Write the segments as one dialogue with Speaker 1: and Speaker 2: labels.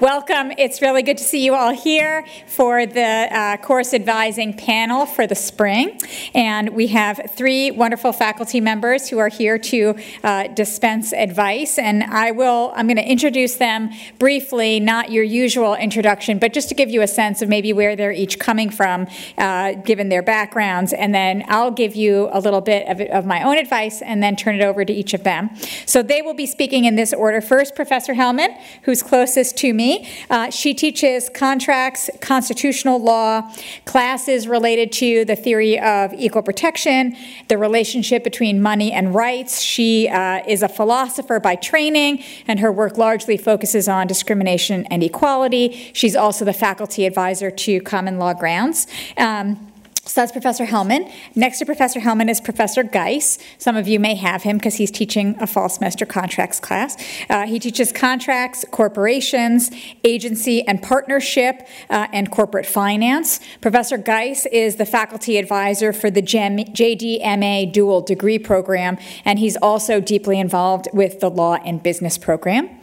Speaker 1: Welcome. It's really good to see you all here for the uh, course advising panel for the spring. And we have three wonderful faculty members who are here to uh, dispense advice. And I will, I'm going to introduce them briefly, not your usual introduction, but just to give you a sense of maybe where they're each coming from, uh, given their backgrounds. And then I'll give you a little bit of, of my own advice and then turn it over to each of them. So they will be speaking in this order. First, Professor Hellman, who's closest to me. Uh, she teaches contracts, constitutional law, classes related to the theory of equal protection, the relationship between money and rights. She uh, is a philosopher by training, and her work largely focuses on discrimination and equality. She's also the faculty advisor to Common Law Grounds. Um, so that's Professor Hellman. Next to Professor Hellman is Professor Geis. Some of you may have him because he's teaching a fall semester contracts class. Uh, he teaches contracts, corporations, agency and partnership, uh, and corporate finance. Professor Geis is the faculty advisor for the JD MBA dual degree program, and he's also deeply involved with the law and business program.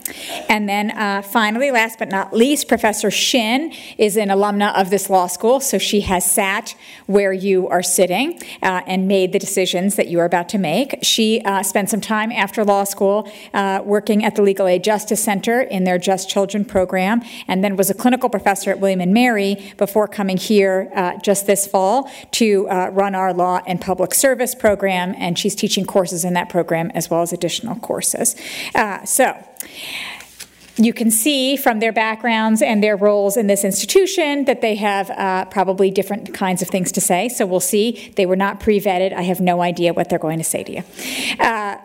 Speaker 1: And then uh, finally, last but not least, Professor Shin is an alumna of this law school, so she has sat where you are sitting uh, and made the decisions that you are about to make. She uh, spent some time after law school uh, working at the Legal Aid Justice Center in their Just Children program, and then was a clinical professor at William and Mary before coming here uh, just this fall to uh, run our law and public service program, and she's teaching courses in that program as well as additional courses. so you can see from their backgrounds and their roles in this institution that they have uh, probably different kinds of things to say. So we'll see. They were not pre vetted. I have no idea what they're going to say to you. Uh,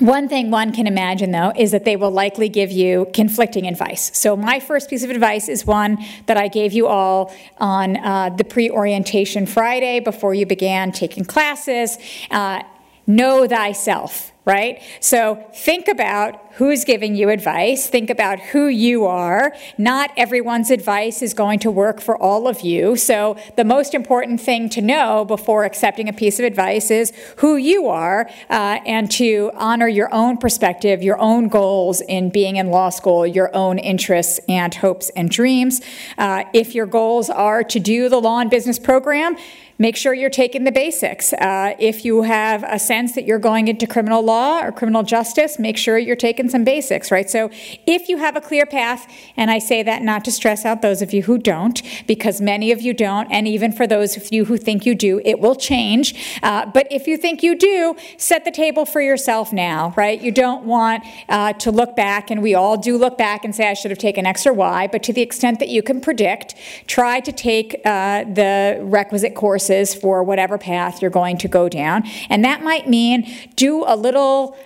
Speaker 1: one thing one can imagine, though, is that they will likely give you conflicting advice. So, my first piece of advice is one that I gave you all on uh, the pre orientation Friday before you began taking classes. Uh, know thyself right? So think about who's giving you advice. Think about who you are. Not everyone's advice is going to work for all of you. So the most important thing to know before accepting a piece of advice is who you are uh, and to honor your own perspective, your own goals in being in law school, your own interests and hopes and dreams. Uh, if your goals are to do the law and business program, make sure you're taking the basics. Uh, if you have a sense that you're going into criminal law or criminal justice, make sure you're taking some basics, right? So if you have a clear path, and I say that not to stress out those of you who don't, because many of you don't, and even for those of you who think you do, it will change. Uh, but if you think you do, set the table for yourself now, right? You don't want uh, to look back, and we all do look back and say, I should have taken X or Y, but to the extent that you can predict, try to take uh, the requisite course courses for whatever path you're going to go down. And that might mean do a little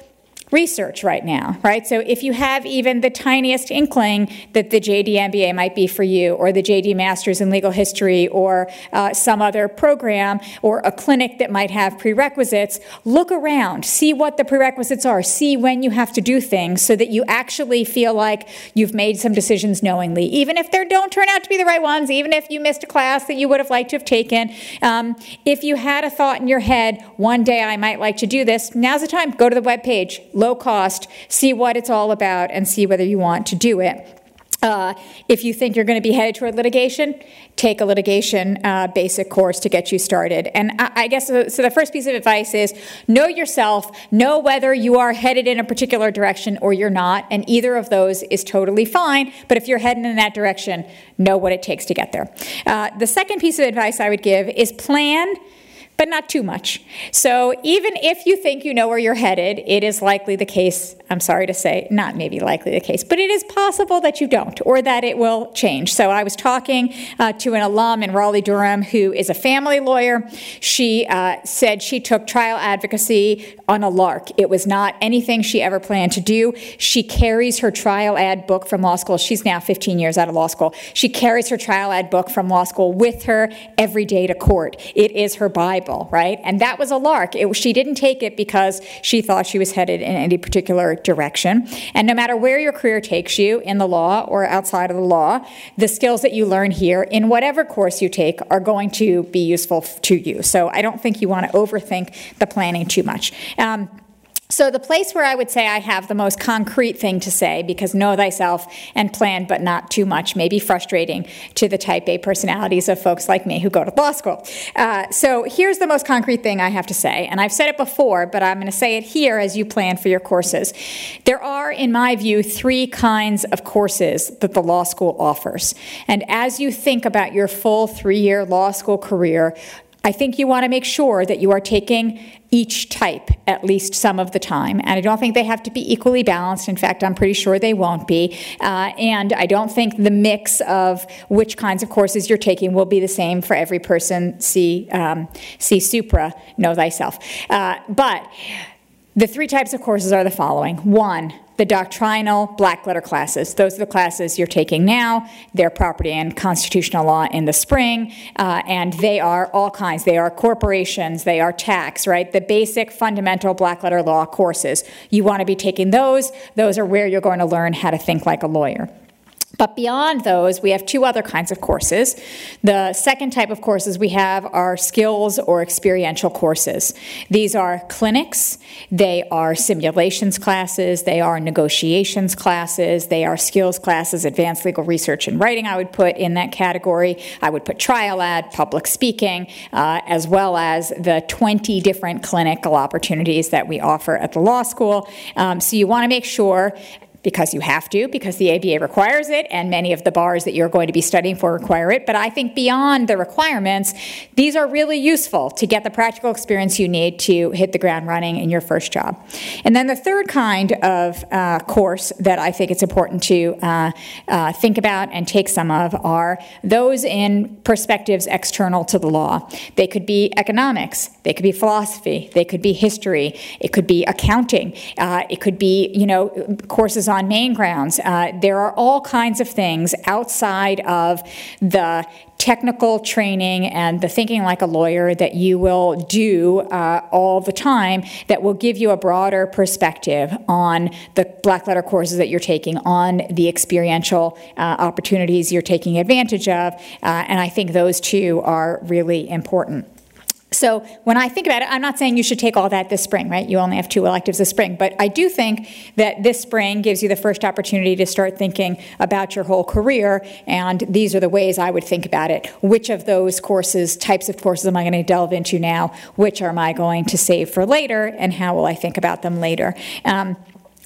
Speaker 1: research right now, right? So if you have even the tiniest inkling that the JD MBA might be for you, or the JD Masters in Legal History, or uh, some other program, or a clinic that might have prerequisites, look around, see what the prerequisites are, see when you have to do things so that you actually feel like you've made some decisions knowingly, even if they don't turn out to be the right ones, even if you missed a class that you would have liked to have taken. Um, if you had a thought in your head, one day I might like to do this, now's the time, go to the web page low cost, see what it's all about, and see whether you want to do it. Uh, if you think you're going to be headed toward litigation, take a litigation uh, basic course to get you started. And I, I guess so, so. The first piece of advice is know yourself, know whether you are headed in a particular direction or you're not, and either of those is totally fine. But if you're heading in that direction, know what it takes to get there. Uh, the second piece of advice I would give is plan but not too much. So even if you think you know where you're headed, it is likely the case, I'm sorry to say, not maybe likely the case, but it is possible that you don't or that it will change. So I was talking uh, to an alum in Raleigh Durham who is a family lawyer. She uh, said she took trial advocacy on a lark. It was not anything she ever planned to do. She carries her trial ad book from law school. She's now 15 years out of law school. She carries her trial ad book from law school with her every day to court. It is her Bible. Bible, right? And that was a lark. It, she didn't take it because she thought she was headed in any particular direction. And no matter where your career takes you, in the law or outside of the law, the skills that you learn here in whatever course you take are going to be useful to you. So I don't think you want to overthink the planning too much. Um, So, the place where I would say I have the most concrete thing to say, because know thyself and plan, but not too much, may be frustrating to the type A personalities of folks like me who go to law school. Uh, so, here's the most concrete thing I have to say, and I've said it before, but I'm going to say it here as you plan for your courses. There are, in my view, three kinds of courses that the law school offers. And as you think about your full three year law school career, I think you want to make sure that you are taking each type at least some of the time. And I don't think they have to be equally balanced. In fact, I'm pretty sure they won't be. Uh, and I don't think the mix of which kinds of courses you're taking will be the same for every person. See, um, see Supra, know thyself. Uh, but the three types of courses are the following one, the doctrinal black letter classes. Those are the classes you're taking now. They're property and constitutional law in the spring, uh, and they are all kinds. They are corporations, they are tax, right? The basic fundamental black letter law courses. You want to be taking those. Those are where you're going to learn how to think like a lawyer. But beyond those, we have two other kinds of courses. The second type of courses we have are skills or experiential courses. These are clinics, they are simulations classes, they are negotiations classes, they are skills classes, advanced legal research and writing, I would put in that category. I would put trial ad, public speaking, uh, as well as the 20 different clinical opportunities that we offer at the law school. Um, so you want to make sure because you have to, because the ABA requires it, and many of the bars that you're going to be studying for require it. But I think beyond the requirements, these are really useful to get the practical experience you need to hit the ground running in your first job. And then the third kind of uh, course that I think it's important to uh, uh, think about and take some of are those in perspectives external to the law. They could be economics, they could be philosophy, they could be history, it could be accounting, uh, it could be you know courses on main grounds. Uh, there are all kinds of things outside of the technical training and the thinking like a lawyer that you will do uh, all the time that will give you a broader perspective on the black letter courses that you're taking, on the experiential uh, opportunities you're taking advantage of. Uh, and I think those two are really important. So when I think about it, I'm not saying you should take all that this spring, right? You only have two electives this spring. But I do think that this spring gives you the first opportunity to start thinking about your whole career. And these are the ways I would think about it. Which of those courses, types of courses, am I going to delve into now? Which am I going to save for later? And how will I think about them later? Um,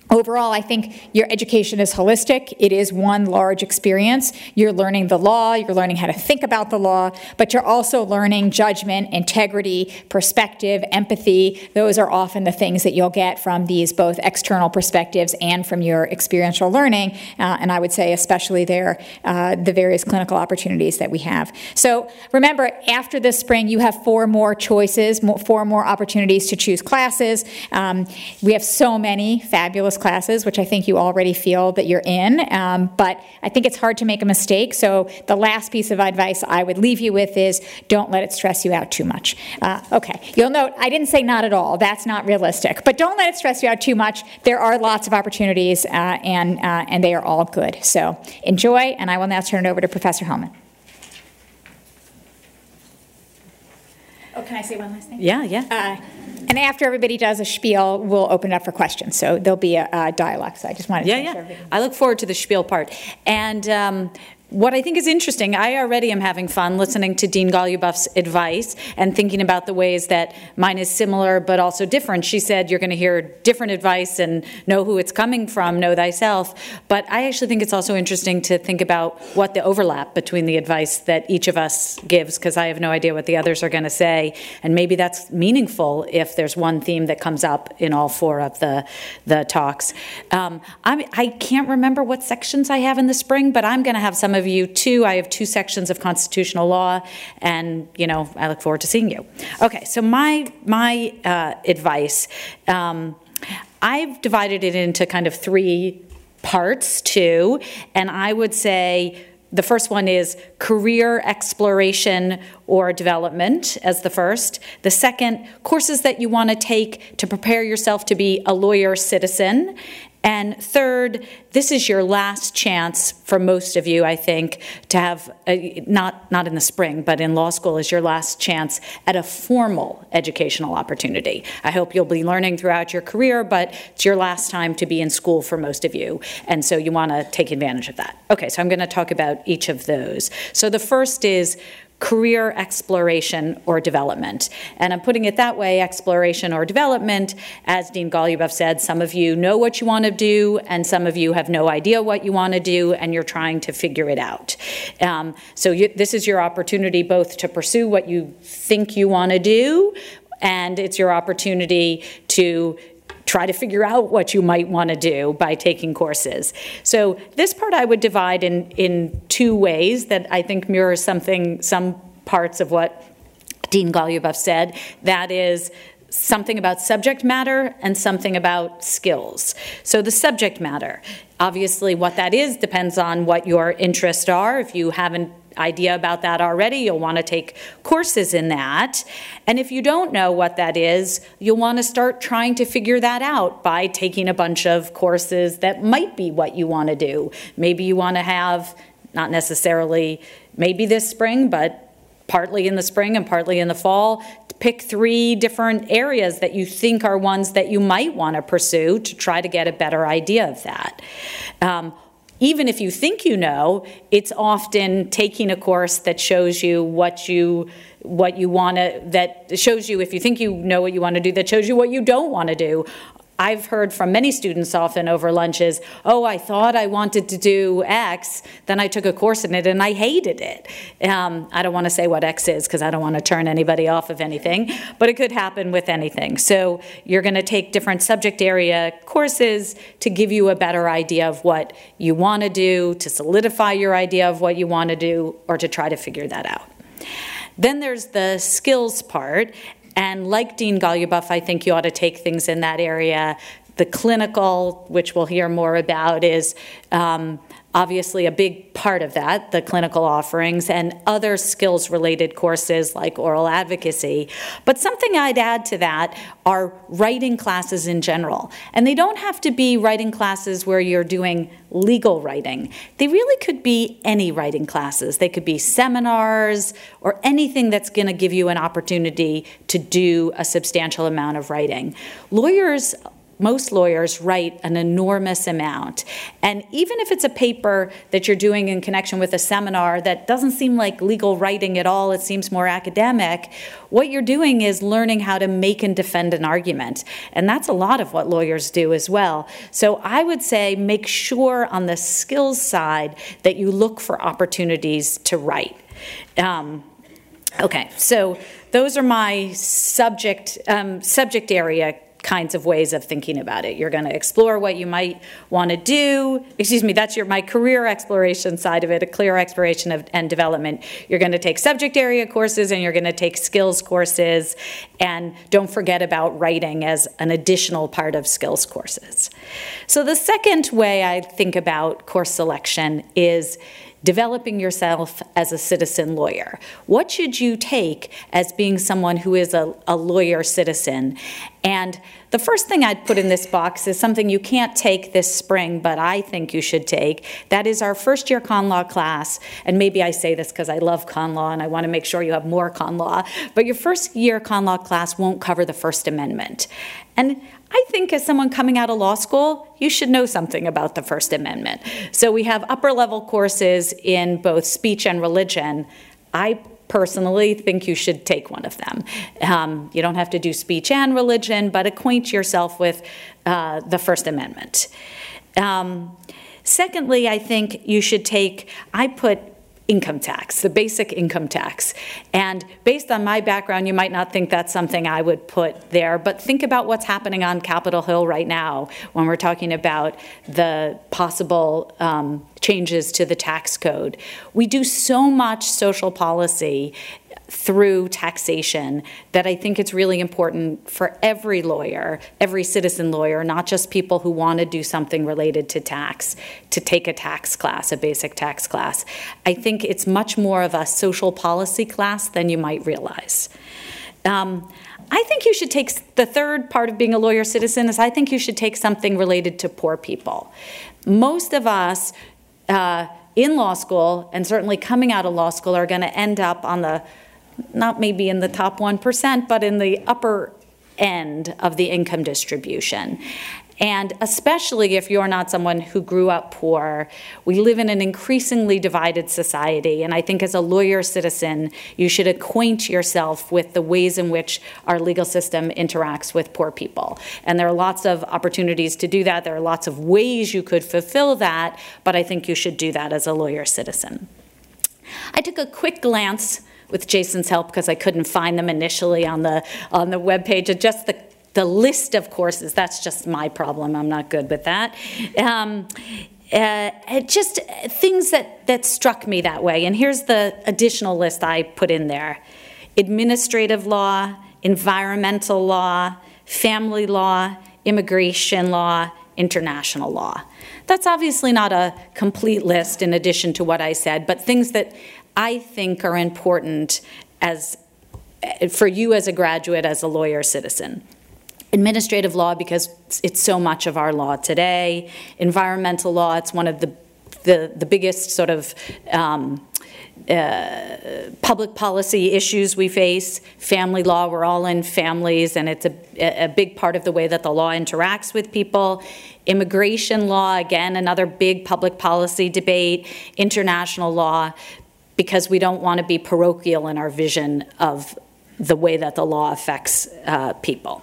Speaker 1: Overall, I think your education is holistic. It is one large experience. You're learning the law, you're learning how to think about the law, but you're also learning judgment, integrity, perspective, empathy. Those are often the things that you'll get from these both external perspectives and from your experiential learning. Uh, and I would say, especially there, uh, the various clinical opportunities that we have. So remember, after this spring, you have four more choices, four more opportunities to choose classes. Um, we have so many fabulous classes, which I think you already feel that you're in. Um, but I think it's hard to make a mistake. So the last piece of advice I would leave you with is don't let it stress you out too much. Uh, okay, you'll note I didn't say not at all. That's not realistic. But don't let it stress you out too much. There are lots of opportunities, uh, and uh, and they are all good. So enjoy, and I will now turn it over to Professor Hellman. Oh, can I say one last thing?
Speaker 2: Yeah, yeah.
Speaker 1: Uh, and after everybody does a spiel, we'll open it up for questions. So there'll be a, a dialogue. So I just wanted
Speaker 2: yeah,
Speaker 1: to
Speaker 2: yeah.
Speaker 1: Sure
Speaker 2: I look forward to the spiel part. And um, what I think is interesting, I already am having fun listening to Dean Goluboff's advice and thinking about the ways that mine is similar but also different. She said you're going to hear different advice and know who it's coming from, know thyself. But I actually think it's also interesting to think about what the overlap between the advice that each of us gives, because I have no idea what the others are going to say. And maybe that's meaningful if there's one theme that comes up in all four of the, the talks. Um, I can't remember what sections I have in the spring, but I'm going to have some of you too. I have two sections of constitutional law, and you know I look forward to seeing you. Okay, so my my uh, advice, um, I've divided it into kind of three parts too, and I would say. The first one is career exploration or development as the first. The second, courses that you want to take to prepare yourself to be a lawyer citizen. And third, this is your last chance for most of you, I think, to have, a, not, not in the spring, but in law school is your last chance at a formal educational opportunity. I hope you'll be learning throughout your career, but it's your last time to be in school for most of you. And so you want to take advantage of that. Okay, so I'm going to talk about each of those. So the first is career exploration or development. And I'm putting it that way exploration or development. As Dean Goluboff said, some of you know what you want to do, and some of you have no idea what you want to do, and you're trying to figure it out. Um, so you, this is your opportunity both to pursue what you think you want to do, and it's your opportunity to try to figure out what you might want to do by taking courses. So this part I would divide in, in two ways that I think mirrors something, some parts of what Dean Goluboff said. That is something about subject matter and something about skills. So the subject matter, obviously what that is depends on what your interests are. If you haven't idea about that already, you'll want to take courses in that. And if you don't know what that is, you'll want to start trying to figure that out by taking a bunch of courses that might be what you want to do. Maybe you want to have, not necessarily maybe this spring, but partly in the spring and partly in the fall, pick three different areas that you think are ones that you might want to pursue to try to get a better idea of that. Um, even if you think you know, it's often taking a course that shows you what you what you want to that shows you if you think you know what you want to do that shows you what you don't want to do I've heard from many students often over lunches, oh, I thought I wanted to do X, then I took a course in it and I hated it. Um, I don't want to say what X is because I don't want to turn anybody off of anything, but it could happen with anything. So you're going to take different subject area courses to give you a better idea of what you want to do, to solidify your idea of what you want to do, or to try to figure that out. Then there's the skills part, and like Dean Goluboff, I think you ought to take things in that area. The clinical, which we'll hear more about, is um, obviously a big part of that, the clinical offerings, and other skills related courses like oral advocacy. But something I'd add to that are writing classes in general. And they don't have to be writing classes where you're doing legal writing. They really could be any writing classes. They could be seminars or anything that's going to give you an opportunity to do a substantial amount of writing. Lawyers most lawyers write an enormous amount. And even if it's a paper that you're doing in connection with a seminar that doesn't seem like legal writing at all, it seems more academic, what you're doing is learning how to make and defend an argument. And that's a lot of what lawyers do as well. So I would say make sure on the skills side that you look for opportunities to write. Um, okay, so those are my subject um, subject area kinds of ways of thinking about it. You're going to explore what you might want to do. Excuse me, that's your my career exploration side of it, a clear exploration of, and development. You're going to take subject area courses and you're going to take skills courses and don't forget about writing as an additional part of skills courses. So the second way I think about course selection is developing yourself as a citizen lawyer. What should you take as being someone who is a, a lawyer citizen? And the first thing I'd put in this box is something you can't take this spring, but I think you should take. That is our first year con law class. And maybe I say this because I love con law and I want to make sure you have more con law. But your first year con law class won't cover the First Amendment. And I think as someone coming out of law school, you should know something about the First Amendment. So we have upper level courses in both speech and religion. I personally think you should take one of them. Um, you don't have to do speech and religion, but acquaint yourself with uh, the First Amendment. Um, secondly, I think you should take, I put income tax, the basic income tax. And based on my background, you might not think that's something I would put there, but think about what's happening on Capitol Hill right now when we're talking about the possible um, changes to the tax code. We do so much social policy through taxation that I think it's really important for every lawyer, every citizen lawyer, not just people who want to do something related to tax, to take a tax class, a basic tax class. I think it's much more of a social policy class than you might realize. Um, I think you should take the third part of being a lawyer citizen is I think you should take something related to poor people. Most of us uh, in law school and certainly coming out of law school are going to end up on the not maybe in the top 1%, but in the upper end of the income distribution. And especially if you're not someone who grew up poor, we live in an increasingly divided society. And I think as a lawyer citizen, you should acquaint yourself with the ways in which our legal system interacts with poor people. And there are lots of opportunities to do that. There are lots of ways you could fulfill that, but I think you should do that as a lawyer citizen. I took a quick glance with Jason's help because I couldn't find them initially on the on the web page. Just the the list of courses. That's just my problem. I'm not good with that. Um, uh, just things that, that struck me that way. And here's the additional list I put in there administrative law, environmental law, family law, immigration law, international law. That's obviously not a complete list in addition to what I said, but things that I think are important as for you as a graduate, as a lawyer citizen. Administrative law, because it's so much of our law today. Environmental law, it's one of the the, the biggest sort of um, uh, public policy issues we face. Family law, we're all in families, and it's a, a big part of the way that the law interacts with people. Immigration law, again, another big public policy debate. International law, because we don't want to be parochial in our vision of the way that the law affects uh, people.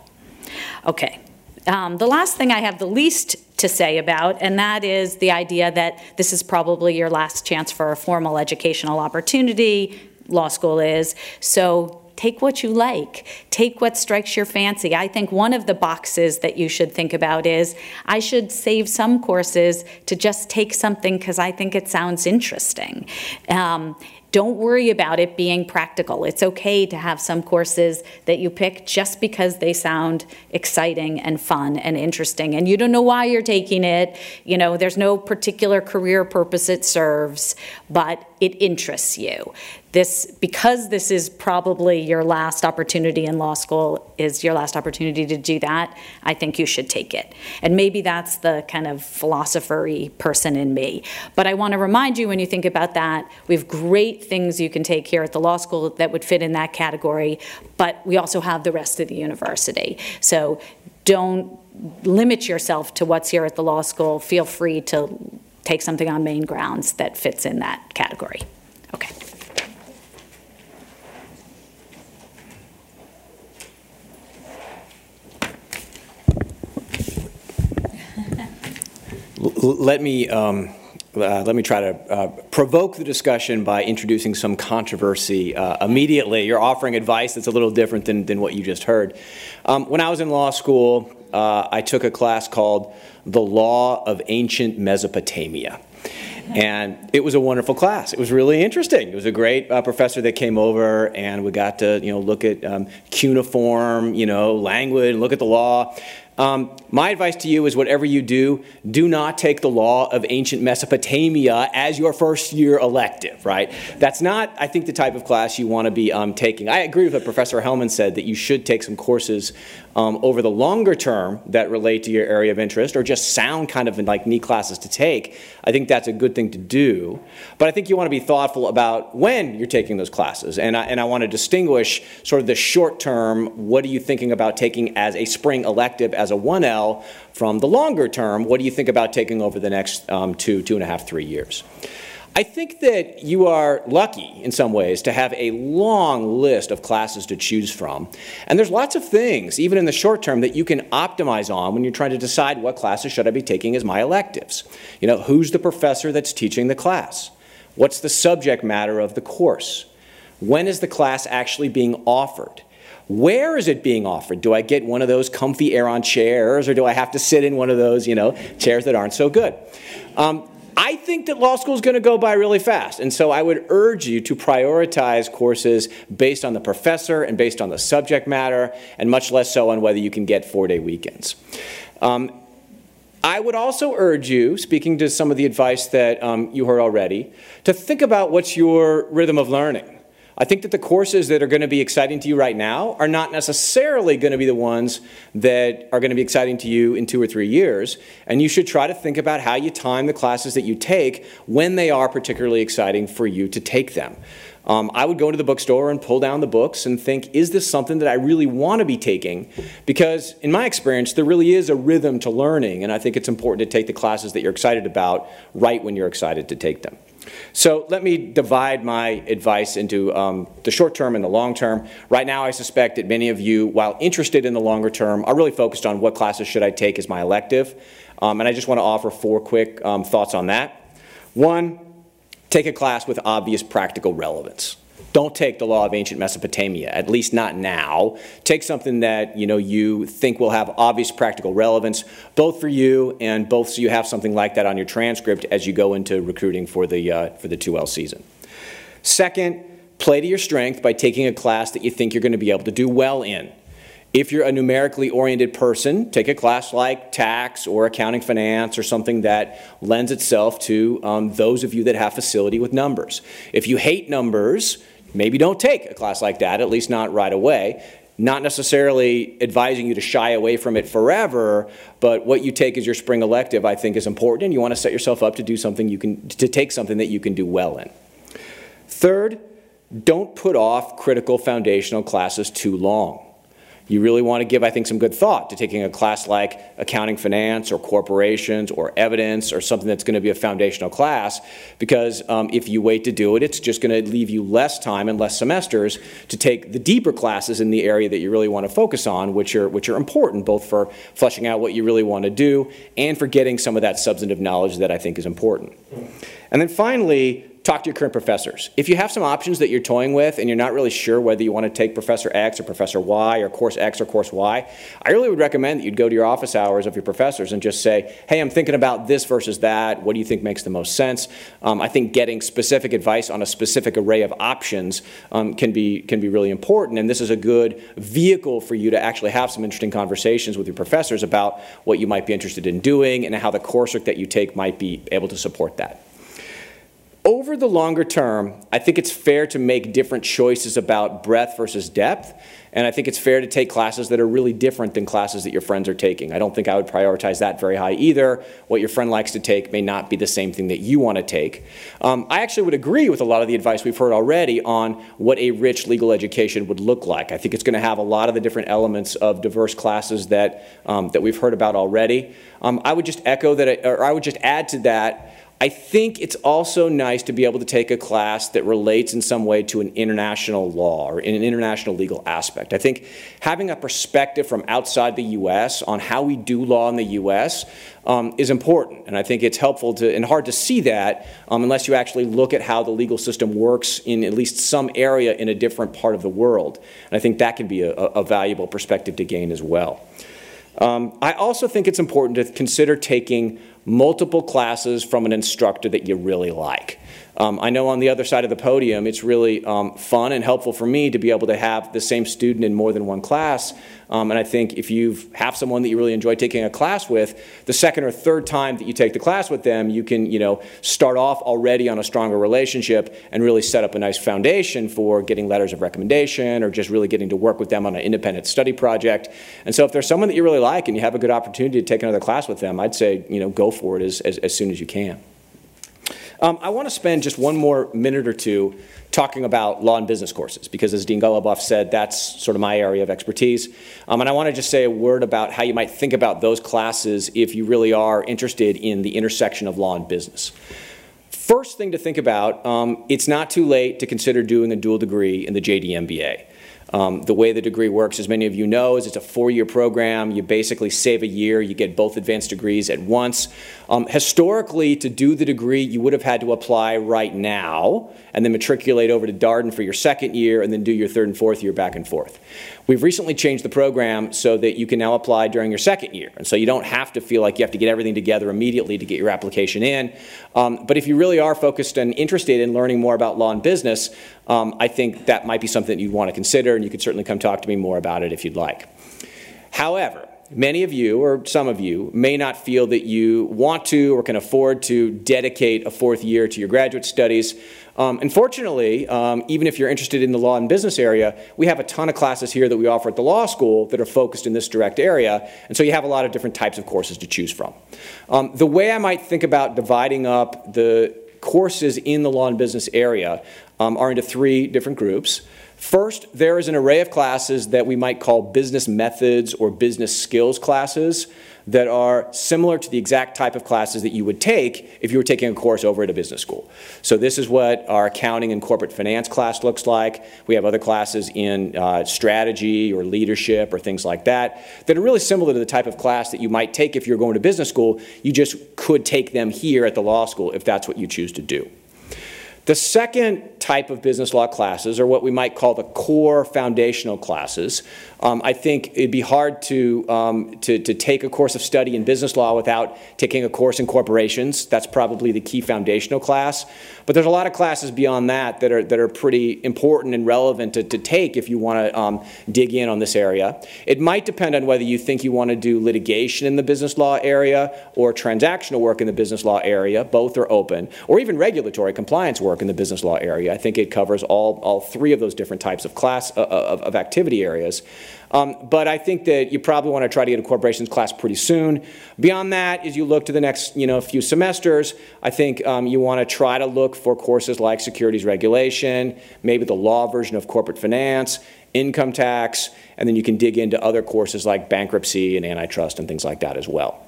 Speaker 2: Okay. Um, the last thing I have the least to say about, and that is the idea that this is probably your last chance for a formal educational opportunity. Law school is. So take what you like, take what strikes your fancy. I think one of the boxes that you should think about is I should save some courses to just take something because I think it sounds interesting. Um, don't worry about it being practical. It's okay to have some courses that you pick just because they sound exciting and fun and interesting. And you don't know why you're taking it. You know, there's no particular career purpose it serves, but it interests you this because this is probably your last opportunity in law school is your last opportunity to do that i think you should take it. And maybe that's the kind of philosophery person in me. But i want to remind you when you think about that we have great things you can take here at the law school that would fit in that category but we also have the rest of the university. So don't limit yourself to what's here at the law school. Feel free to take something on main grounds that fits in that category. Okay
Speaker 3: let me um, uh, let me try to uh, provoke the discussion by introducing some controversy uh, immediately. You're offering advice that's a little different than, than what you just heard. Um, when I was in law school, uh, I took a class called The Law of Ancient Mesopotamia. And it was a wonderful class. It was really interesting. It was a great uh, professor that came over, and we got to you know look at um, cuneiform, you know, language, look at the law. Um, my advice to you is whatever you do, do not take the law of ancient Mesopotamia as your first year elective, right? That's not, I think, the type of class you want to be um, taking. I agree with what Professor Hellman said that you should take some courses um, over the longer term that relate to your area of interest or just sound kind of like neat classes to take. I think that's a good thing to do. But I think you want to be thoughtful about when you're taking those classes. And I, and I want to distinguish sort of the short term, what are you thinking about taking as a spring elective as a 1L from the longer term, what do you think about taking over the next um, two, two and a half, three years? I think that you are lucky in some ways to have a long list of classes to choose from. And there's lots of things, even in the short term, that you can optimize on when you're trying to decide what classes should I be taking as my electives. You know, who's the professor that's teaching the class? What's the subject matter of the course? When is the class actually being offered? Where is it being offered? Do I get one of those comfy Aeron chairs, or do I have to sit in one of those, you know, chairs that aren't so good? Um, I think that law school is going to go by really fast. And so I would urge you to prioritize courses based on the professor and based on the subject matter, and much less so on whether you can get four day weekends. Um, I would also urge you, speaking to some of the advice that um, you heard already, to think about what's your rhythm of learning. I think that the courses that are going to be exciting to you right now are not necessarily going to be the ones that are going to be exciting to you in two or three years. And you should try to think about how you time the classes that you take when they are particularly exciting for you to take them. Um, I would go into the bookstore and pull down the books and think, is this something that I really want to be taking? Because in my experience, there really is a rhythm to learning, and I think it's important to take the classes that you're excited about right when you're excited to take them. So let me divide my advice into um, the short term and the long term. Right now, I suspect that many of you, while interested in the longer term, are really focused on what classes should I take as my elective. Um, and I just want to offer four quick um, thoughts on that. One, take a class with obvious practical relevance. Don't take the law of ancient Mesopotamia, at least not now. Take something that you know you think will have obvious practical relevance, both for you and both so you have something like that on your transcript as you go into recruiting for the uh, for the 2L season. Second, play to your strength by taking a class that you think you're going to be able to do well in. If you're a numerically oriented person, take a class like tax or accounting finance or something that lends itself to um, those of you that have facility with numbers. If you hate numbers, maybe don't take a class like that, at least not right away. Not necessarily advising you to shy away from it forever, but what you take as your spring elective, I think, is important, and you want to set yourself up to do something you can to take something that you can do well in. Third, don't put off critical foundational classes too long you really want to give, I think, some good thought to taking a class like accounting finance or corporations or evidence or something that's going to be a foundational class because um, if you wait to do it, it's just going to leave you less time and less semesters to take the deeper classes in the area that you really want to focus on, which are, which are important both for fleshing out what you really want to do and for getting some of that substantive knowledge that I think is important. And then finally, talk to your current professors. If you have some options that you're toying with and you're not really sure whether you want to take Professor X or Professor Y or Course X or Course Y, I really would recommend that you'd go to your office hours of your professors and just say, hey, I'm thinking about this versus that. What do you think makes the most sense? Um, I think getting specific advice on a specific array of options um, can, be, can be really important, and this is a good vehicle for you to actually have some interesting conversations with your professors about what you might be interested in doing and how the coursework that you take might be able to support that. Over the longer term, I think it's fair to make different choices about breadth versus depth. And I think it's fair to take classes that are really different than classes that your friends are taking. I don't think I would prioritize that very high either. What your friend likes to take may not be the same thing that you want to take. Um, I actually would agree with a lot of the advice we've heard already on what a rich legal education would look like. I think it's going to have a lot of the different elements of diverse classes that, um, that we've heard about already. Um, I would just echo that, or I would just add to that I think it's also nice to be able to take a class that relates in some way to an international law or in an international legal aspect. I think having a perspective from outside the U.S. on how we do law in the U.S. Um, is important, and I think it's helpful to and hard to see that um, unless you actually look at how the legal system works in at least some area in a different part of the world. And I think that can be a, a valuable perspective to gain as well. Um, I also think it's important to consider taking multiple classes from an instructor that you really like. Um, I know on the other side of the podium, it's really um, fun and helpful for me to be able to have the same student in more than one class. Um, and I think if you have someone that you really enjoy taking a class with, the second or third time that you take the class with them, you can you know start off already on a stronger relationship and really set up a nice foundation for getting letters of recommendation or just really getting to work with them on an independent study project. And so if there's someone that you really like and you have a good opportunity to take another class with them, I'd say you know go for it as, as, as soon as you can. Um, I want to spend just one more minute or two talking about law and business courses because, as Dean Goluboff said, that's sort of my area of expertise. Um, and I want to just say a word about how you might think about those classes if you really are interested in the intersection of law and business. First thing to think about, um, it's not too late to consider doing a dual degree in the JD MBA. Um, the way the degree works, as many of you know, is it's a four year program. You basically save a year, you get both advanced degrees at once. Um, historically, to do the degree, you would have had to apply right now and then matriculate over to Darden for your second year and then do your third and fourth year back and forth. We've recently changed the program so that you can now apply during your second year. And so you don't have to feel like you have to get everything together immediately to get your application in. Um, but if you really are focused and interested in learning more about law and business, um, I think that might be something that you'd want to consider, and you could certainly come talk to me more about it if you'd like. However, many of you, or some of you, may not feel that you want to or can afford to dedicate a fourth year to your graduate studies. Um, unfortunately, um, even if you're interested in the law and business area, we have a ton of classes here that we offer at the law school that are focused in this direct area, and so you have a lot of different types of courses to choose from. Um, the way I might think about dividing up the courses in the law and business area um, are into three different groups. First, there is an array of classes that we might call business methods or business skills classes that are similar to the exact type of classes that you would take if you were taking a course over at a business school. So, this is what our accounting and corporate finance class looks like. We have other classes in uh, strategy or leadership or things like that that are really similar to the type of class that you might take if you're going to business school. You just could take them here at the law school if that's what you choose to do. The second type of business law classes are what we might call the core foundational classes. Um, I think it'd be hard to, um, to, to, take a course of study in business law without taking a course in corporations. That's probably the key foundational class. But there's a lot of classes beyond that that are, that are pretty important and relevant to, to take if you want to um, dig in on this area. It might depend on whether you think you want to do litigation in the business law area or transactional work in the business law area. Both are open. Or even regulatory compliance work in the business law area. I think it covers all, all three of those different types of class uh, of, of activity areas. Um, but I think that you probably want to try to get a corporations class pretty soon. Beyond that, as you look to the next you know, few semesters, I think um, you want to try to look for courses like securities regulation, maybe the law version of corporate finance, income tax, and then you can dig into other courses like bankruptcy and antitrust and things like that as well.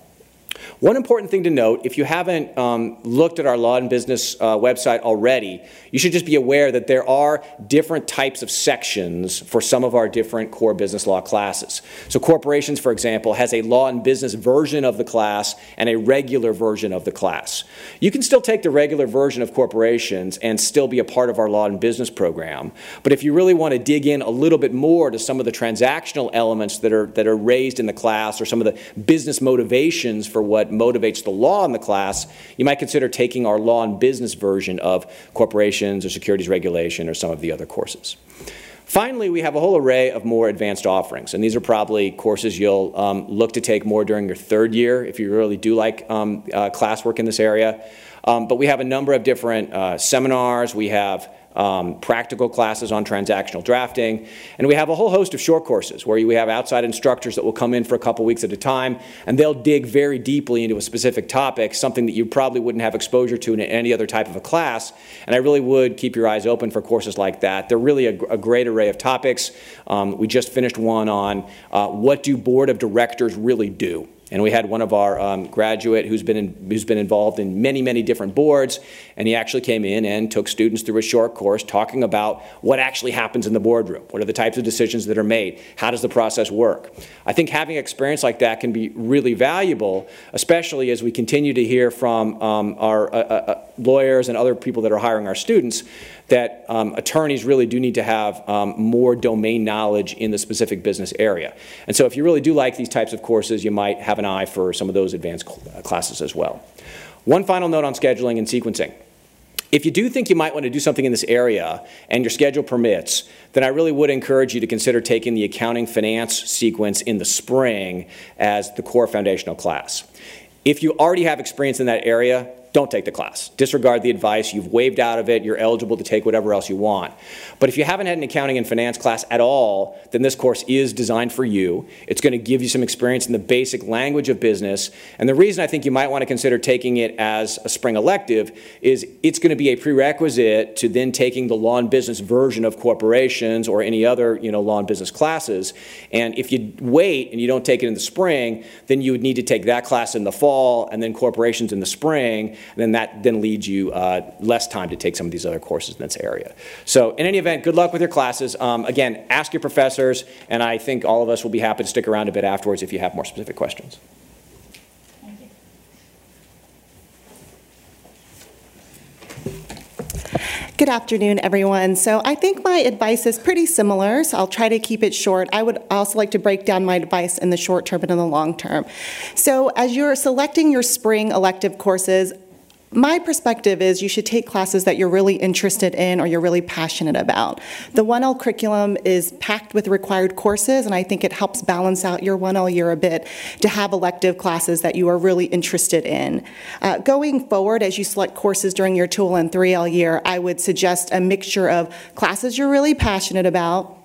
Speaker 3: One important thing to note if you haven't um, looked at our law and business uh, website already, you should just be aware that there are different types of sections for some of our different core business law classes. So, corporations, for example, has a law and business version of the class and a regular version of the class. You can still take the regular version of corporations and still be a part of our law and business program. But if you really want to dig in a little bit more to some of the transactional elements that are, that are raised in the class or some of the business motivations for what motivates the law in the class, you might consider taking our law and business version of corporations or securities regulation or some of the other courses. Finally, we have a whole array of more advanced offerings, and these are probably courses you'll um, look to take more during your third year if you really do like um, uh, classwork in this area. Um, but we have a number of different uh, seminars. We have um, practical classes on transactional drafting, and we have a whole host of short courses where we have outside instructors that will come in for a couple weeks at a time, and they'll dig very deeply into a specific topic, something that you probably wouldn't have exposure to in any other type of a class. And I really would keep your eyes open for courses like that. They're really a, a great array of topics. Um, we just finished one on uh, what do board of directors really do. And we had one of our um, graduate who's been, in, who's been involved in many, many different boards, and he actually came in and took students through a short course talking about what actually happens in the boardroom. What are the types of decisions that are made? How does the process work? I think having experience like that can be really valuable, especially as we continue to hear from um, our uh, uh, uh lawyers and other people that are hiring our students that um, attorneys really do need to have um, more domain knowledge in the specific business area. And so if you really do like these types of courses, you might have an eye for some of those advanced cl- classes as well. One final note on scheduling and sequencing. If you do think you might want to do something in this area and your schedule permits, then I really would encourage you to consider taking the accounting finance sequence in the spring as the core foundational class. If you already have experience in that area, don't take the class. Disregard the advice. You've waived out of it. You're eligible to take whatever else you want. But if you haven't had an accounting and finance class at all, then this course is designed for you. It's going to give you some experience in the basic language of business. And the reason I think you might want to consider taking it as a spring elective is it's going to be a prerequisite to then taking the law and business version of corporations or any other you know, law and business classes. And if you wait and you don't take it in the spring, then you would need to take that class in the fall and then corporations in the spring then that then leads you uh, less time to take some of these other courses in this area. So in any event, good luck with your classes. Um, again, ask your professors, and I think all of us will be happy to stick around a bit afterwards if you have more specific questions.
Speaker 4: Good afternoon, everyone. So I think my advice is pretty similar, so I'll try to keep it short. I would also like to break down my advice in the short term and in the long term. So as you're selecting your spring elective courses, my perspective is you should take classes that you're really interested in or you're really passionate about. The 1L curriculum is packed with required courses, and I think it helps balance out your 1L year a bit to have elective classes that you are really interested in. Uh, going forward, as you select courses during your 2L and 3L year, I would suggest a mixture of classes you're really passionate about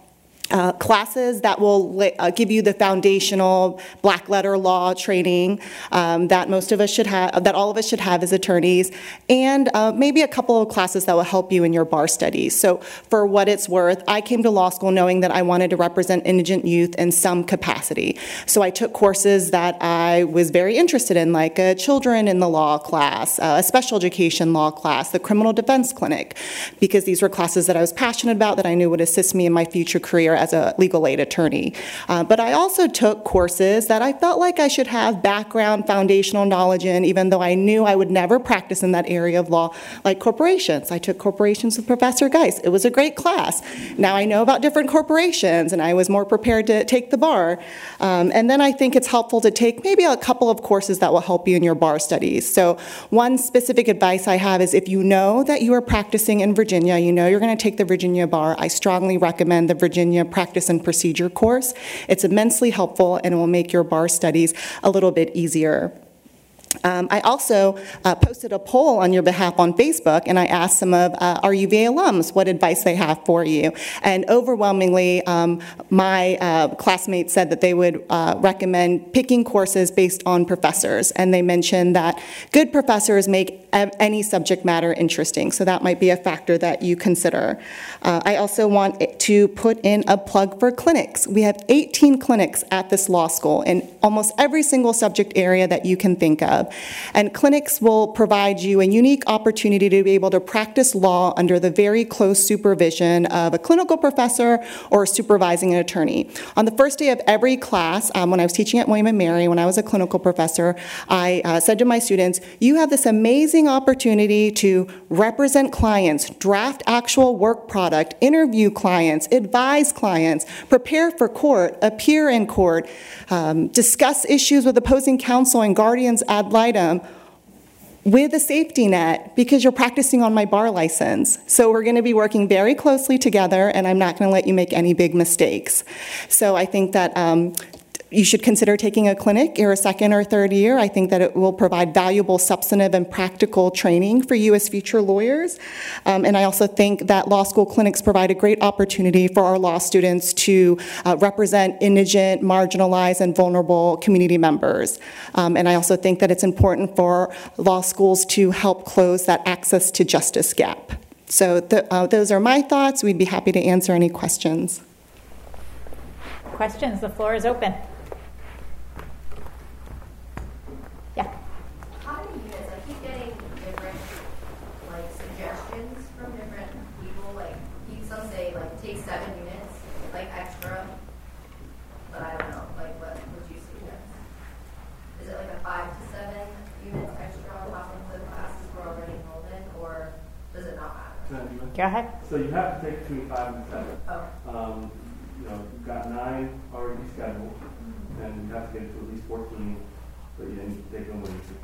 Speaker 4: uh, classes that will uh, give you the foundational black letter law training um, that most of us should have, that all of us should have as attorneys, and uh, maybe a couple of classes that will help you in your bar studies. So, for what it's worth, I came to law school knowing that I wanted to represent indigent youth in some capacity. So, I took courses that I was very interested in, like a children in the law class, uh, a special education law class, the criminal defense clinic, because these were classes that I was passionate about that I knew would assist me in my future career as a legal aid attorney. Uh, but I also took courses that I felt like I should have background foundational knowledge in, even though I knew I would never practice in that area of law, like corporations. I took corporations with Professor Geis. It was a great class. Now I know about different corporations, and I was more prepared to take the bar. Um, and then I think it's helpful to take maybe a couple of courses that will help you in your bar studies. So, one specific advice I have is if you know that you are practicing in Virginia, you know you're going to take the Virginia bar, I strongly recommend the Virginia Practice and Procedure course. It's immensely helpful and it will make your bar studies a little bit easier. Um, I also uh, posted a poll on your behalf on Facebook, and I asked some of uh, our UVA alums what advice they have for you. And overwhelmingly, um, my uh, classmates said that they would uh, recommend picking courses based on professors, and they mentioned that good professors make any subject matter interesting. So that might be a factor that you consider. Uh, I also want to put in a plug for clinics. We have 18 clinics at this law school in almost every single subject area that you can think of. And clinics will provide you a unique opportunity to be able to practice law under the very close supervision of a clinical professor or supervising an attorney. On the first day of every class, um, when I was teaching at William & Mary, when I was a clinical professor, I uh, said to my students, you have this amazing opportunity to represent clients, draft actual work product, interview clients, advise clients, prepare for court, appear in court, um, discuss issues with opposing counsel and guardians ad litem with a safety net because you're practicing on my bar license. So we're going to be working very closely together, and I'm not going to let you make any big mistakes. So I think that um, you should consider taking a clinic in your second or third year. I think that it will provide valuable substantive and practical training for you as future lawyers. Um, and I also think that law school clinics provide a great opportunity for our law students to uh, represent indigent, marginalized, and vulnerable community members. Um, and I also think that it's important for law schools to help close that access to justice gap. So uh, those are my thoughts. We'd be happy to answer any questions.
Speaker 1: Questions? The floor is open. Go ahead.
Speaker 5: So you have to take between five and seven. Oh. Um, you know, you've got nine already scheduled, mm-hmm. and you have to get to at least 14, but you didn't take them when you're 16.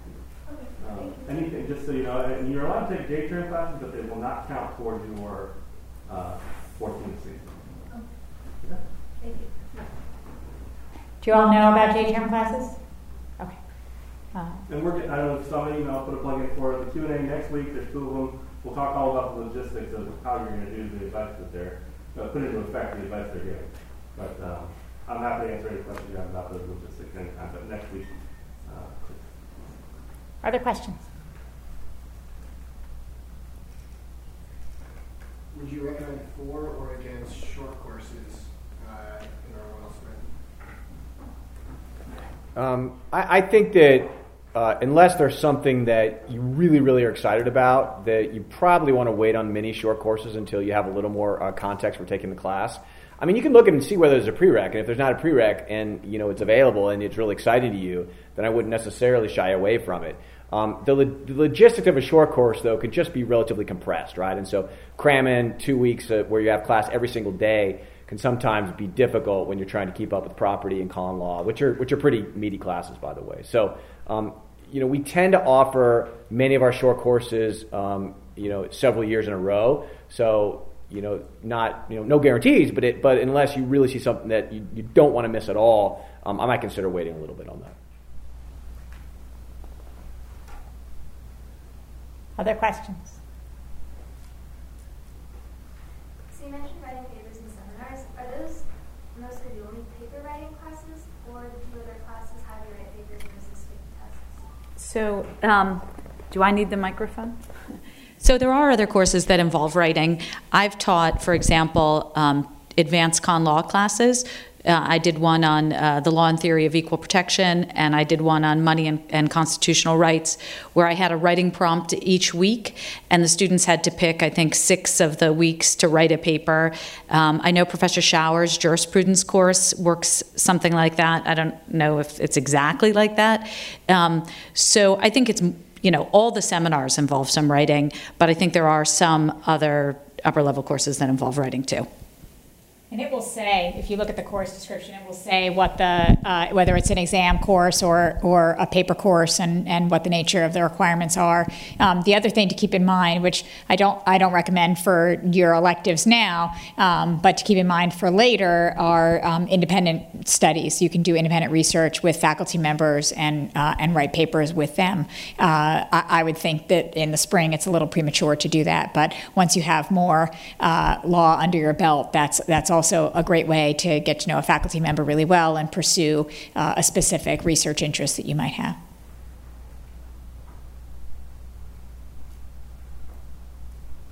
Speaker 5: Okay. Um, anything, just so you know, and you're allowed to take J term classes, but they will not count towards your uh, 14 and 16. Oh.
Speaker 1: Okay. Thank you. Do you all know about J term classes? Okay.
Speaker 5: Uh, and we're, I don't know if somebody, I'll put a plug in for the Q&A next week. There's two of them we'll talk all about the logistics of how you're going to do the advice that they're uh, put into effect the advice they're giving. But um, I'm happy to answer any questions you have about those logistics anytime. But next week. Uh,
Speaker 1: there questions?
Speaker 6: Would you recommend for or against short courses uh, in our Wells
Speaker 3: um, I, I think that uh, unless there's something that you really, really are excited about, that you probably want to wait on many short courses until you have a little more uh, context for taking the class. I mean, you can look and see whether there's a prereq, and if there's not a prereq and you know it's available and it's really exciting to you, then I wouldn't necessarily shy away from it. Um, the, lo- the, logistics of a short course, though, could just be relatively compressed, right? And so cram in two weeks uh, where you have class every single day can sometimes be difficult when you're trying to keep up with property and con law, which are which are pretty meaty classes, by the way. So um, you know, we tend to offer many of our short courses, um, you know, several years in a row. So, you know, not, you know, no guarantees, but it, but unless you really see something that you, you don't want to miss at all, um, I might consider waiting a little bit on that.
Speaker 1: Other questions?
Speaker 7: So you mentioned writing papers and seminars. Are those mostly the only paper writing classes, or do other classes have you write papers versus take tests?
Speaker 2: So, um, do I need the microphone? So there are other courses that involve writing. I've taught, for example, um, advanced con law classes. Uh, I did one on uh, the law and theory of equal protection, and I did one on money and, and, constitutional rights, where I had a writing prompt each week, and the students had to pick, I think, six of the weeks to write a paper. Um, I know Professor Schauer's jurisprudence course works something like that. I don't know if it's exactly like that. Um, so I think it's you know, all the seminars involve some writing, but I think there are some other upper level courses that involve writing too.
Speaker 1: And it will say, if you look at the course description, it will say what the, uh, whether it's an exam course or, or a paper course and, and what the nature of the requirements are. Um, the other thing to keep in mind, which I don't, I don't recommend for your electives now, um, but to keep in mind for later are um, independent studies. You can do independent research with faculty members and, uh, and write papers with them. Uh, I, I, would think that in the spring it's a little premature to do that, but once you have more uh, law under your belt, that's, that's also a great way to get to know a faculty member really well and pursue uh, a specific research interest that you might have.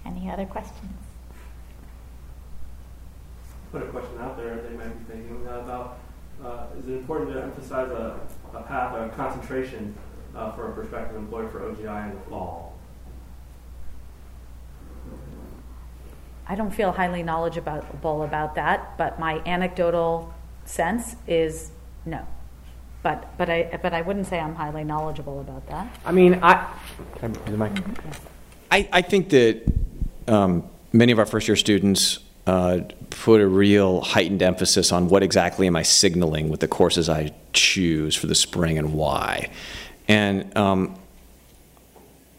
Speaker 1: Any other questions?
Speaker 5: Put a question out there they might be thinking about. Uh, is it important to emphasize a, a path, a concentration uh, for a prospective employer for OGI in the fall?
Speaker 2: I don't feel highly knowledgeable about that, but my anecdotal sense is no. But but I but I wouldn't say I'm highly knowledgeable about that.
Speaker 3: I mean, I I, I think that um, many of our first year students uh, put a real heightened emphasis on what exactly am I signaling with the courses I choose for the spring and why. And um,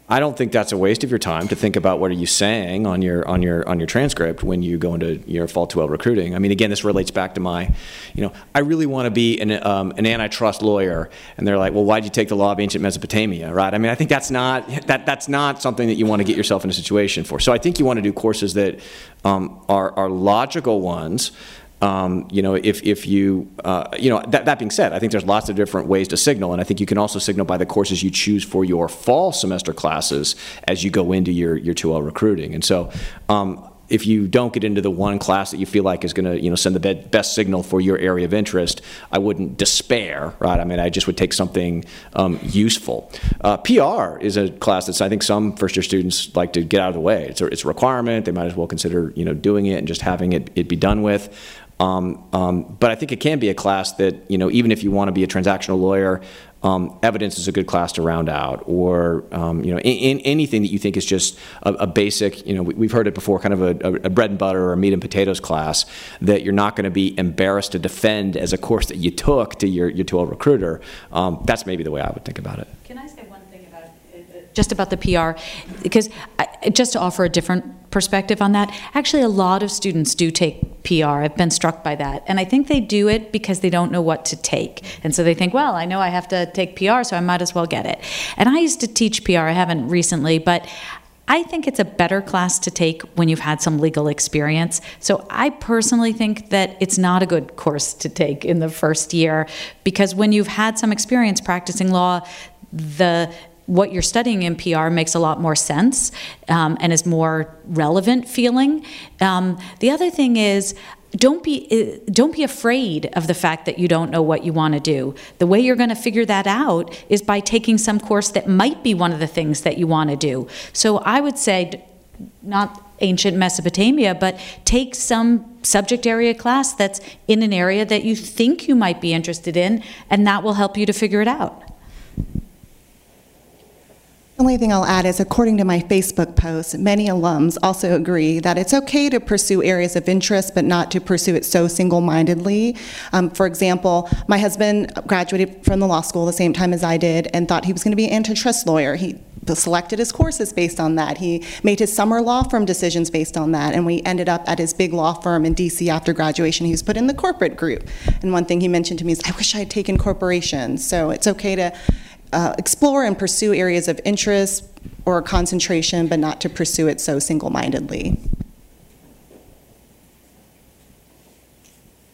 Speaker 3: I don't think that's a waste of your time to think about what are you saying on your on your on your transcript when you go into your fall 2L recruiting. I mean, again, this relates back to my, you know, I really want to be an, um, an antitrust lawyer, and they're like, well, why'd you take the law of ancient Mesopotamia, right? I mean, I think that's not that that's not something that you want to get yourself in a situation for. So I think you want to do courses that um, are are logical ones um, you know, if, if you, uh, you know, that, that being said, I think there's lots of different ways to signal, and I think you can also signal by the courses you choose for your fall semester classes as you go into your, your 2L recruiting. And so, um, if you don't get into the one class that you feel like is going to you know send the best signal for your area of interest, I wouldn't despair, right? I mean, I just would take something um, useful. Uh, PR is a class that I think some first year students like to get out of the way. It's a, it's a requirement. They might as well consider you know doing it and just having it, it be done with. Um, um, but I think it can be a class that, you know, even if you want to be a transactional lawyer, um, evidence is a good class to round out, or um, you know, in, in, anything that you think is just a, a basic. You know, we, have heard it before, kind of a, a, bread and butter or meat and potatoes class that you're not going to be embarrassed to defend as a course that you took to your your 2L recruiter. Um, that's maybe the way I would think about it.
Speaker 2: Can I say one thing about uh, just about the PR? Because I, just to offer a different perspective on that. Actually, a lot of students do take PR. I've been struck by that. And I think they do it because they don't know what to take. And so they think, well, I know I have to take PR, so I might as well get it. And I used to teach PR, I haven't recently, but I think it's a better class to take when you've had some legal experience. So I personally think that it's not a good course to take in the first year because when you've had some experience practicing law, the what you're studying in PR makes a lot more sense um, and is more relevant feeling. Um, the other thing is, don't be uh, don't be afraid of the fact that you don't know what you want to do. The way you're going to figure that out is by taking some course that might be one of the things that you want to do. So I would say not ancient Mesopotamia, but take some subject area class that's in an area that you think you might be interested in and that will help you to figure it out.
Speaker 4: The only thing I'll add is, according to my Facebook post, many alums also agree that it's okay to pursue areas of interest, but not to pursue it so single mindedly. Um, for example, my husband graduated from the law school the same time as I did and thought he was going to be an antitrust lawyer. He selected his courses based on that. He made his summer law firm decisions based on that, and we ended up at his big law firm in DC after graduation. He was put in the corporate group. And one thing he mentioned to me is, I wish I had taken corporations. So it's okay to uh, explore and pursue areas of interest or concentration, but not to pursue it so single mindedly.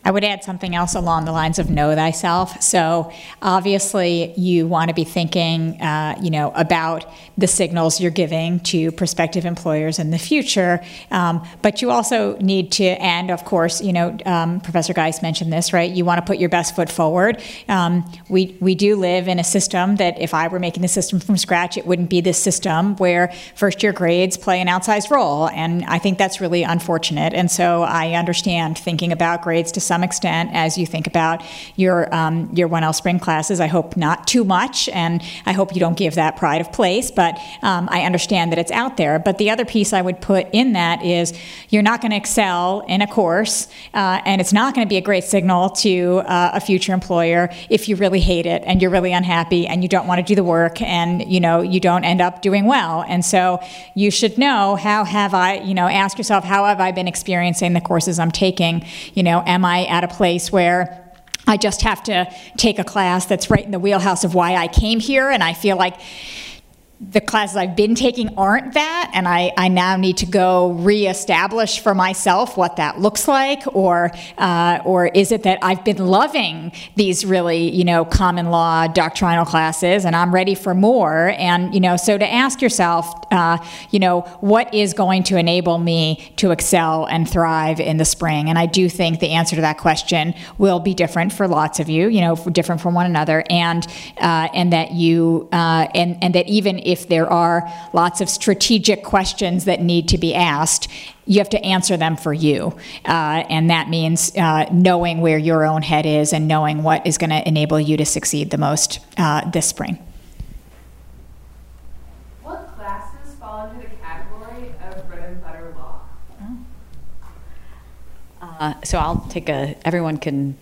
Speaker 1: I would add something else along the lines of know thyself. So obviously, you want to be thinking, uh, you know, about the signals you're giving to prospective employers in the future. Um, but you also need to, and of course, you know, um, Professor Geis mentioned this, right? You want to put your best foot forward. Um, we we do live in a system that, if I were making the system from scratch, it wouldn't be this system where first year grades play an outsized role, and I think that's really unfortunate. And so I understand thinking about grades to some extent as you think about your um, your 1L spring classes. I hope not too much, and I hope you don't give that pride of place. But um, I understand that it's out there. But the other piece I would put in that is you're not going to excel in a course, uh, and it's not going to be a great signal to uh, a future employer if you really hate it and you're really unhappy and you don't want to do the work and you know you don't end up doing well. And so you should know how have I you know ask yourself how have I been experiencing the courses I'm taking. You know, am I at a place where I just have to take a class that's right in the wheelhouse of why I came here, and I feel like the classes I've been taking aren't that, and I, I now need to go reestablish for myself what that looks like, or uh, or is it that I've been loving these really you know common law doctrinal classes, and I'm ready for more, and you know so to ask yourself, uh, you know what is going to enable me to excel and thrive in the spring, and I do think the answer to that question will be different for lots of you, you know different from one another, and uh, and that you uh, and and that even if there are lots of strategic questions that need to be asked, you have to answer them for you. Uh, and that means uh, knowing where your own head is and knowing what is going to enable you to succeed the most uh, this spring.
Speaker 8: What classes fall into the category of bread and butter law?
Speaker 2: Uh, so I'll take a, everyone can,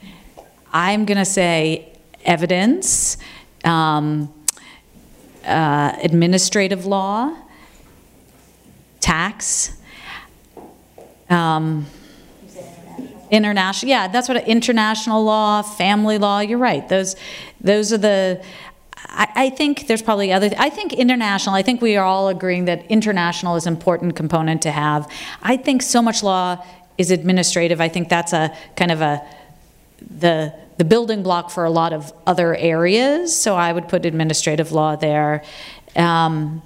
Speaker 2: I'm going to say evidence. Um, uh, administrative law, tax, um, international. Yeah, that's what international law, family law. You're right. Those, those are the. I, I think there's probably other. I think international. I think we are all agreeing that international is an important component to have. I think so much law is administrative. I think that's a kind of a the the building block for a lot of other areas. So I would put administrative law there. Um,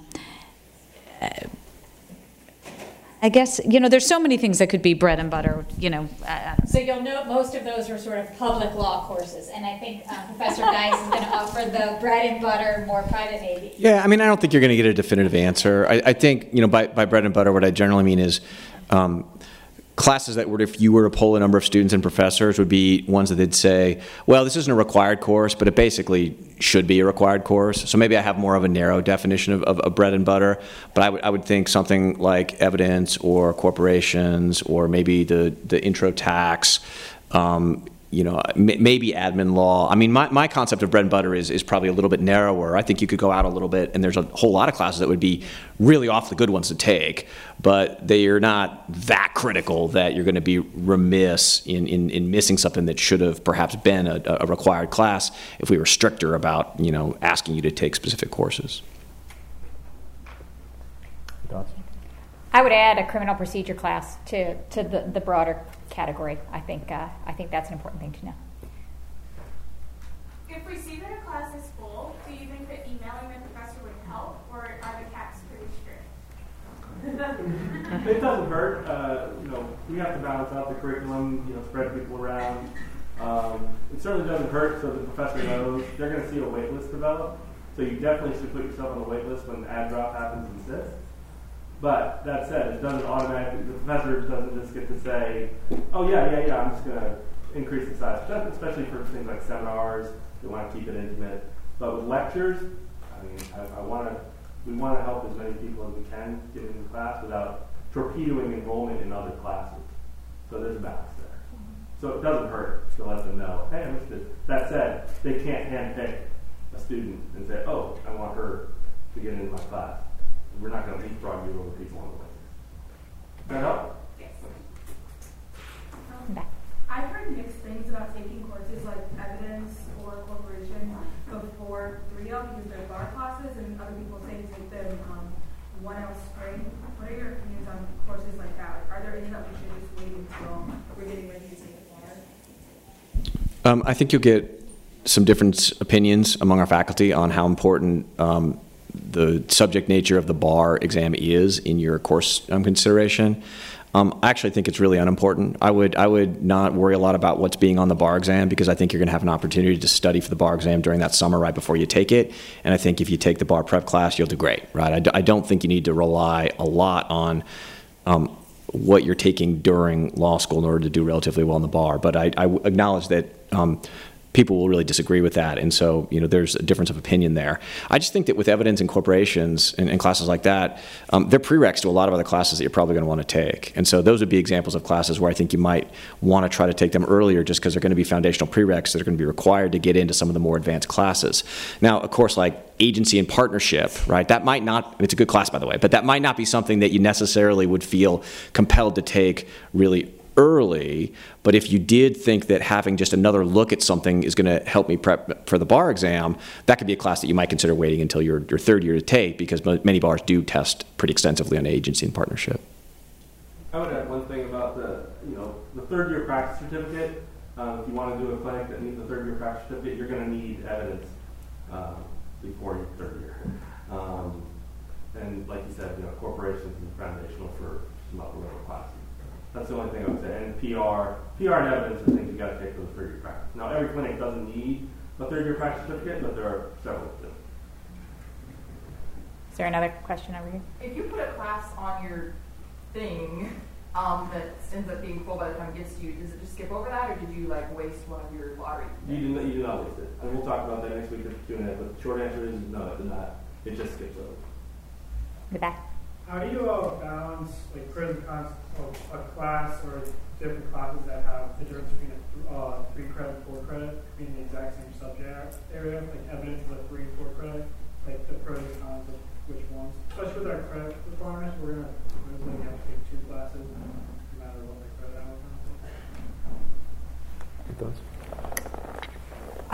Speaker 2: I guess you know there's so many things that could be bread and butter. You know. Uh,
Speaker 1: So you'll note most of those are sort of public law courses, and I think uh, Professor Geis is going to offer the bread and butter, more private maybe.
Speaker 3: Yeah, I mean, I don't think you're going to get a definitive answer. I, I think, you know, by, by bread and butter, what I generally mean is um, classes that would, if you were to poll a number of students and professors, would be ones that they'd say, well, this isn't a required course, but it basically should be a required course. So maybe I have more of a narrow definition of, of, of bread and butter, but I would, I would think something like evidence or corporations or maybe the, the intro tax. Um, you know, m- maybe admin law. I mean, my, my concept of bread and butter is, is probably a little bit narrower. I think you could go out a little bit, and there's a whole lot of classes that would be really off the good ones to take, but they are not that critical that you're going to be remiss in, in, in missing something that should have perhaps been a, a required class if we were stricter about, you know, asking you to take specific courses.
Speaker 1: I would add a criminal procedure class to, to the, the broader category. I think, uh, I think that's an important thing to know.
Speaker 8: If we see that a class is full, do you think that emailing the professor would help, or are the caps pretty strict?
Speaker 5: It doesn't hurt. Uh, you know, we have to balance out the curriculum. You know, spread people around. Um, it certainly doesn't hurt, so the professor knows they're going to see a wait list develop. So you definitely should put yourself on the wait list when the ad drop happens in SIS. But that said, it doesn't automatically. The professor doesn't just get to say, "Oh yeah, yeah, yeah, I'm just going to increase the size," especially for things like seminars. They want to keep it intimate. But with lectures, I mean, I, I want to we want to help as many people as we can get into class without torpedoing enrollment in other classes. So there's a balance there. So it doesn't hurt to let them know, hey, I'm interested. That said, they can't handpick a student and say, oh, I want her to get into my class. We're not going to leapfrog you over people on the way. That help?
Speaker 8: Yes. Um, I've heard mixed things about taking courses like evidence or corporation before 3L because they're bar classes, and other people say to take them um, 1L spring. What are your opinions on courses like that? Are there any that we should just wait until we're getting ready to take the bar?
Speaker 3: Um, I think you'll get some different opinions among our faculty on how important um, the subject nature of the bar exam is in your course um, consideration. Um, I actually think it's really unimportant. I would I would not worry a lot about what's being on the bar exam because I think you're going to have an opportunity to study for the bar exam during that summer right before you take it. And I think if you take the bar prep class, you'll do great, right? I d- I don't think you need to rely a lot on um, what you're taking during law school in order to do relatively well in the bar. But I, I acknowledge that um, people will really disagree with that. And so, you know, there's a difference of opinion there. I just think that with evidence and corporations and, and classes like that, um, they're prereqs to a lot of other classes that you're probably going to want to take. And so those would be examples of classes where I think you might want to try to take them earlier just because they're going to be foundational prereqs that are going to be required to get into some of the more advanced classes. Now, of course, like agency and partnership, right? That might not, it's a good class, by the way, but that might not be something that you necessarily would feel compelled to take really early. But if you did think that having just another look at something is going to help me prep for the bar exam, that could be a class that you might consider waiting until your, your third year to take because many bars do test pretty extensively on agency and partnership.
Speaker 5: I would add one thing about the, you know, the third year practice certificate. Um, if you want to do a clinic that needs a third year practice certificate, you're going to need evidence um, before your third year. Um, and like you said, you know, corporations is foundational for some upper level classes. That's the only thing I would say. And PR, PR and evidence are things you got to take for the third year practice. Now, every clinic doesn't need a third year practice certificate, but there are several that do.
Speaker 1: Is there another question over here?
Speaker 9: If you put a class on your thing um, that ends up being full by the time it gets to you, does it just skip over that, or did you like waste one of your lottery?
Speaker 5: You do, not, you do not waste it. And we'll talk about that next week at the Q&A, but the short answer is no, it did not. It just skips over.
Speaker 1: The back.
Speaker 6: How do you uh, balance like pros and cons of a class or different classes that have the difference between a uh, three credit four credit being the exact same subject area, like evidence of a three and four credit, like the pros and cons of which ones? Especially with our credit requirements, we're gonna we're gonna have to take two classes no matter what the credit hours.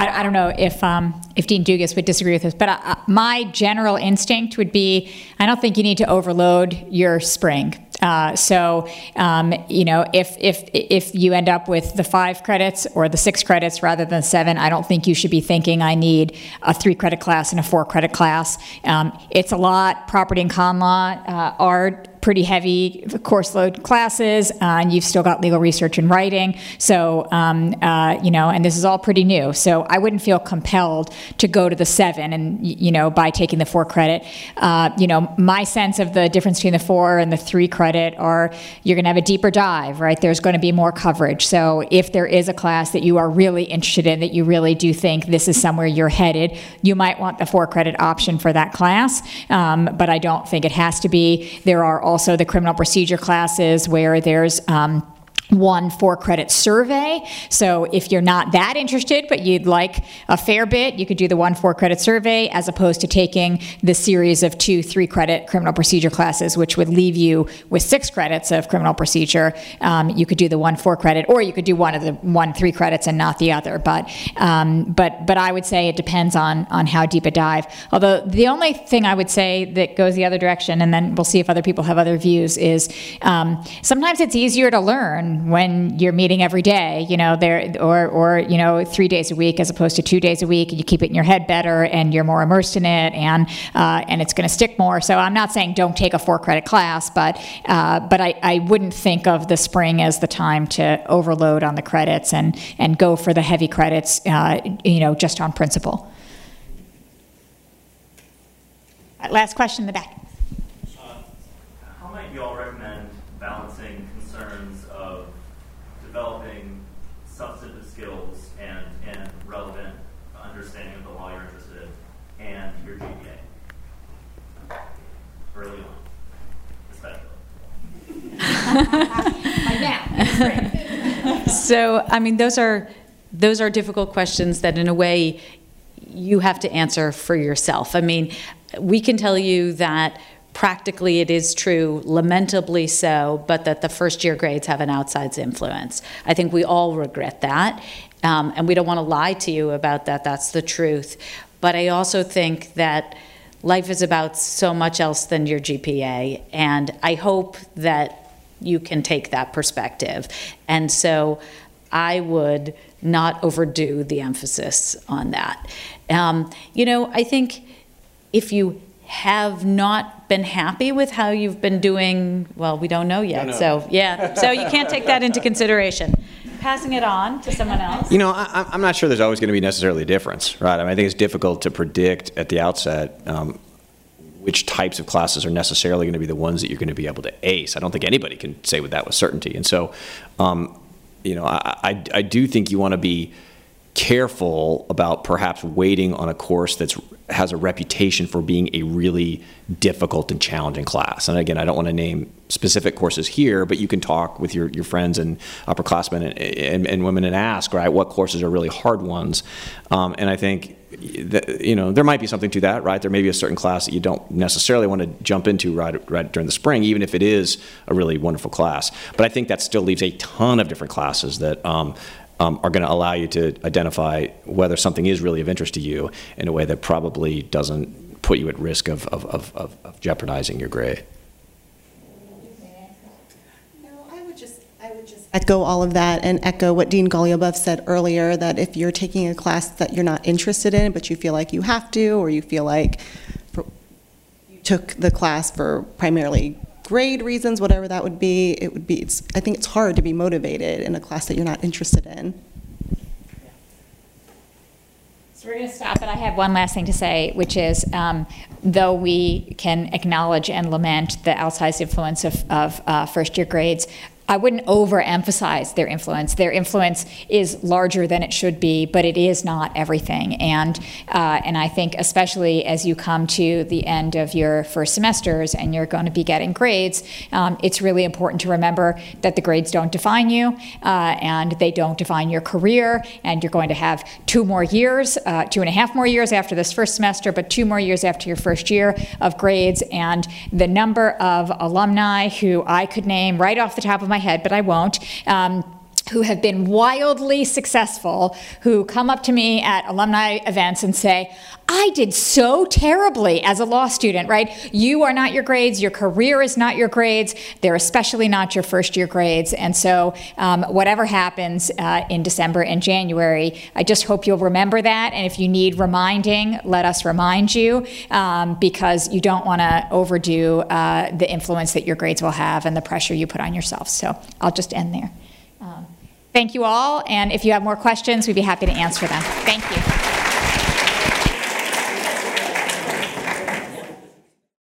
Speaker 1: I, I don't know if um, if Dean Dugas would disagree with this, but uh, my general instinct would be I don't think you need to overload your spring. Uh, so um, you know if if if you end up with the five credits or the six credits rather than seven, I don't think you should be thinking I need a three credit class and a four credit class. Um, it's a lot. Property and con law uh, are pretty heavy course load classes, uh, and you've still got legal research and writing. So, um, uh, you know, and this is all pretty new. So I wouldn't feel compelled to go to the seven and, you know, by taking the four credit. Uh, you know, my sense of the difference between the four and the three credit are you're going to have a deeper dive, right? There's going to be more coverage. So if there is a class that you are really interested in, that you really do think this is somewhere you're headed, you might want the four credit option for that class. Um, but I don't think it has to be. There are also the criminal procedure classes where there's um, one four credit survey. So if you're not that interested, but you'd like a fair bit, you could do the one four credit survey as opposed to taking the series of two three credit criminal procedure classes, which would leave you with six credits of criminal procedure. Um, you could do the one four credit, or you could do one of the one three credits and not the other. But um, but but I would say it depends on on how deep a dive. Although the only thing I would say that goes the other direction, and then we'll see if other people have other views, is um, sometimes it's easier to learn when you're meeting every day, you know, there or or you know three days a week as opposed to two days a week, and you keep it in your head better, and you're more immersed in it, and uh, and it's going to stick more. So I'm not saying don't take a four credit class, but uh, but I, I wouldn't think of the spring as the time to overload on the credits and and go for the heavy credits, uh, you know, just on principle. Last question in the back.
Speaker 10: How might you all recommend balancing concerns of developing substantive skills and, and relevant understanding of the law you're interested in and your GPA?
Speaker 1: Like
Speaker 2: So, I mean, those are, those are difficult questions that in a way you have to answer for yourself. I mean, we can tell you that practically it is true, lamentably so, but that the first year grades have an outsized influence. I think we all regret that, um, and we don't want to lie to you about that. That's the truth. But I also think that life is about so much else than your GPA, and I hope that you can take that perspective. And so I would not overdo the emphasis on that. Um, you know, I think if you have not been happy with how you've been doing, well, we don't know yet.
Speaker 3: Don't know.
Speaker 2: So, yeah, so you can't take that into consideration. Passing it on to someone else.
Speaker 3: You know, I, I'm- I'm not sure there's always going to be necessarily a difference, right? I mean, I think it's difficult to predict at the outset um, which types of classes are necessarily going to be the ones that you're going to be able to ace. I don't think anybody can say with that with certainty. And so, um, you know, I, I, I do think you want to be careful about perhaps waiting on a course that's has a reputation for being a really difficult and challenging class. And again, I don't want to name specific courses here, but you can talk with your, your friends and upperclassmen and, and, and women and ask, right, what courses are really hard ones. Um, and I think you know, there might be something to that, right? There may be a certain class that you don't necessarily want to jump into right, right during the spring, even if it is a really wonderful class. But I think that still leaves a ton of different classes that um, um, are going to allow you to identify whether something is really of interest to you in a way that probably doesn't put you at risk of, of, of, of, of jeopardizing your grade.
Speaker 4: No, I would just, I would just echo all of that and echo what Dean Goluboff said earlier, that if you're taking a class that you're not interested in, but you feel like you have to, or you feel like for- you took the class for primarily grade reasons, whatever that would be, it would be, I think it's hard to be motivated in a class that you're not interested in.
Speaker 1: So we're going to stop, but I have one last thing to say, which is, um, though we can acknowledge and lament the outsized influence of, of uh, first-year grades, I wouldn't overemphasize their influence. Their influence is larger than it should be, but it is not everything. And uh, and I think especially as you come to the end of your first semesters and you're going to be getting grades, um, it's really important to remember that the grades don't define you uh, and they don't define your career. And you're going to have two more years, uh, two and a half more years after this first semester, but two more years after your first year of grades. And the number of alumni who I could name right off the top of my head, but I won't. Um, who have been wildly successful, who come up to me at alumni events and say, I did so terribly as a law student, right? You are not your grades, your career is not your grades, they're especially not your first year grades. And so, um, whatever happens uh, in December and January, I just hope you'll remember that. And if you need reminding, let us remind you um, because you don't want to overdo uh, the influence that your grades will have and the pressure you put on yourself. So, I'll just end there. Thank you all, and if you have more questions, we'd be happy to answer them. Thank you.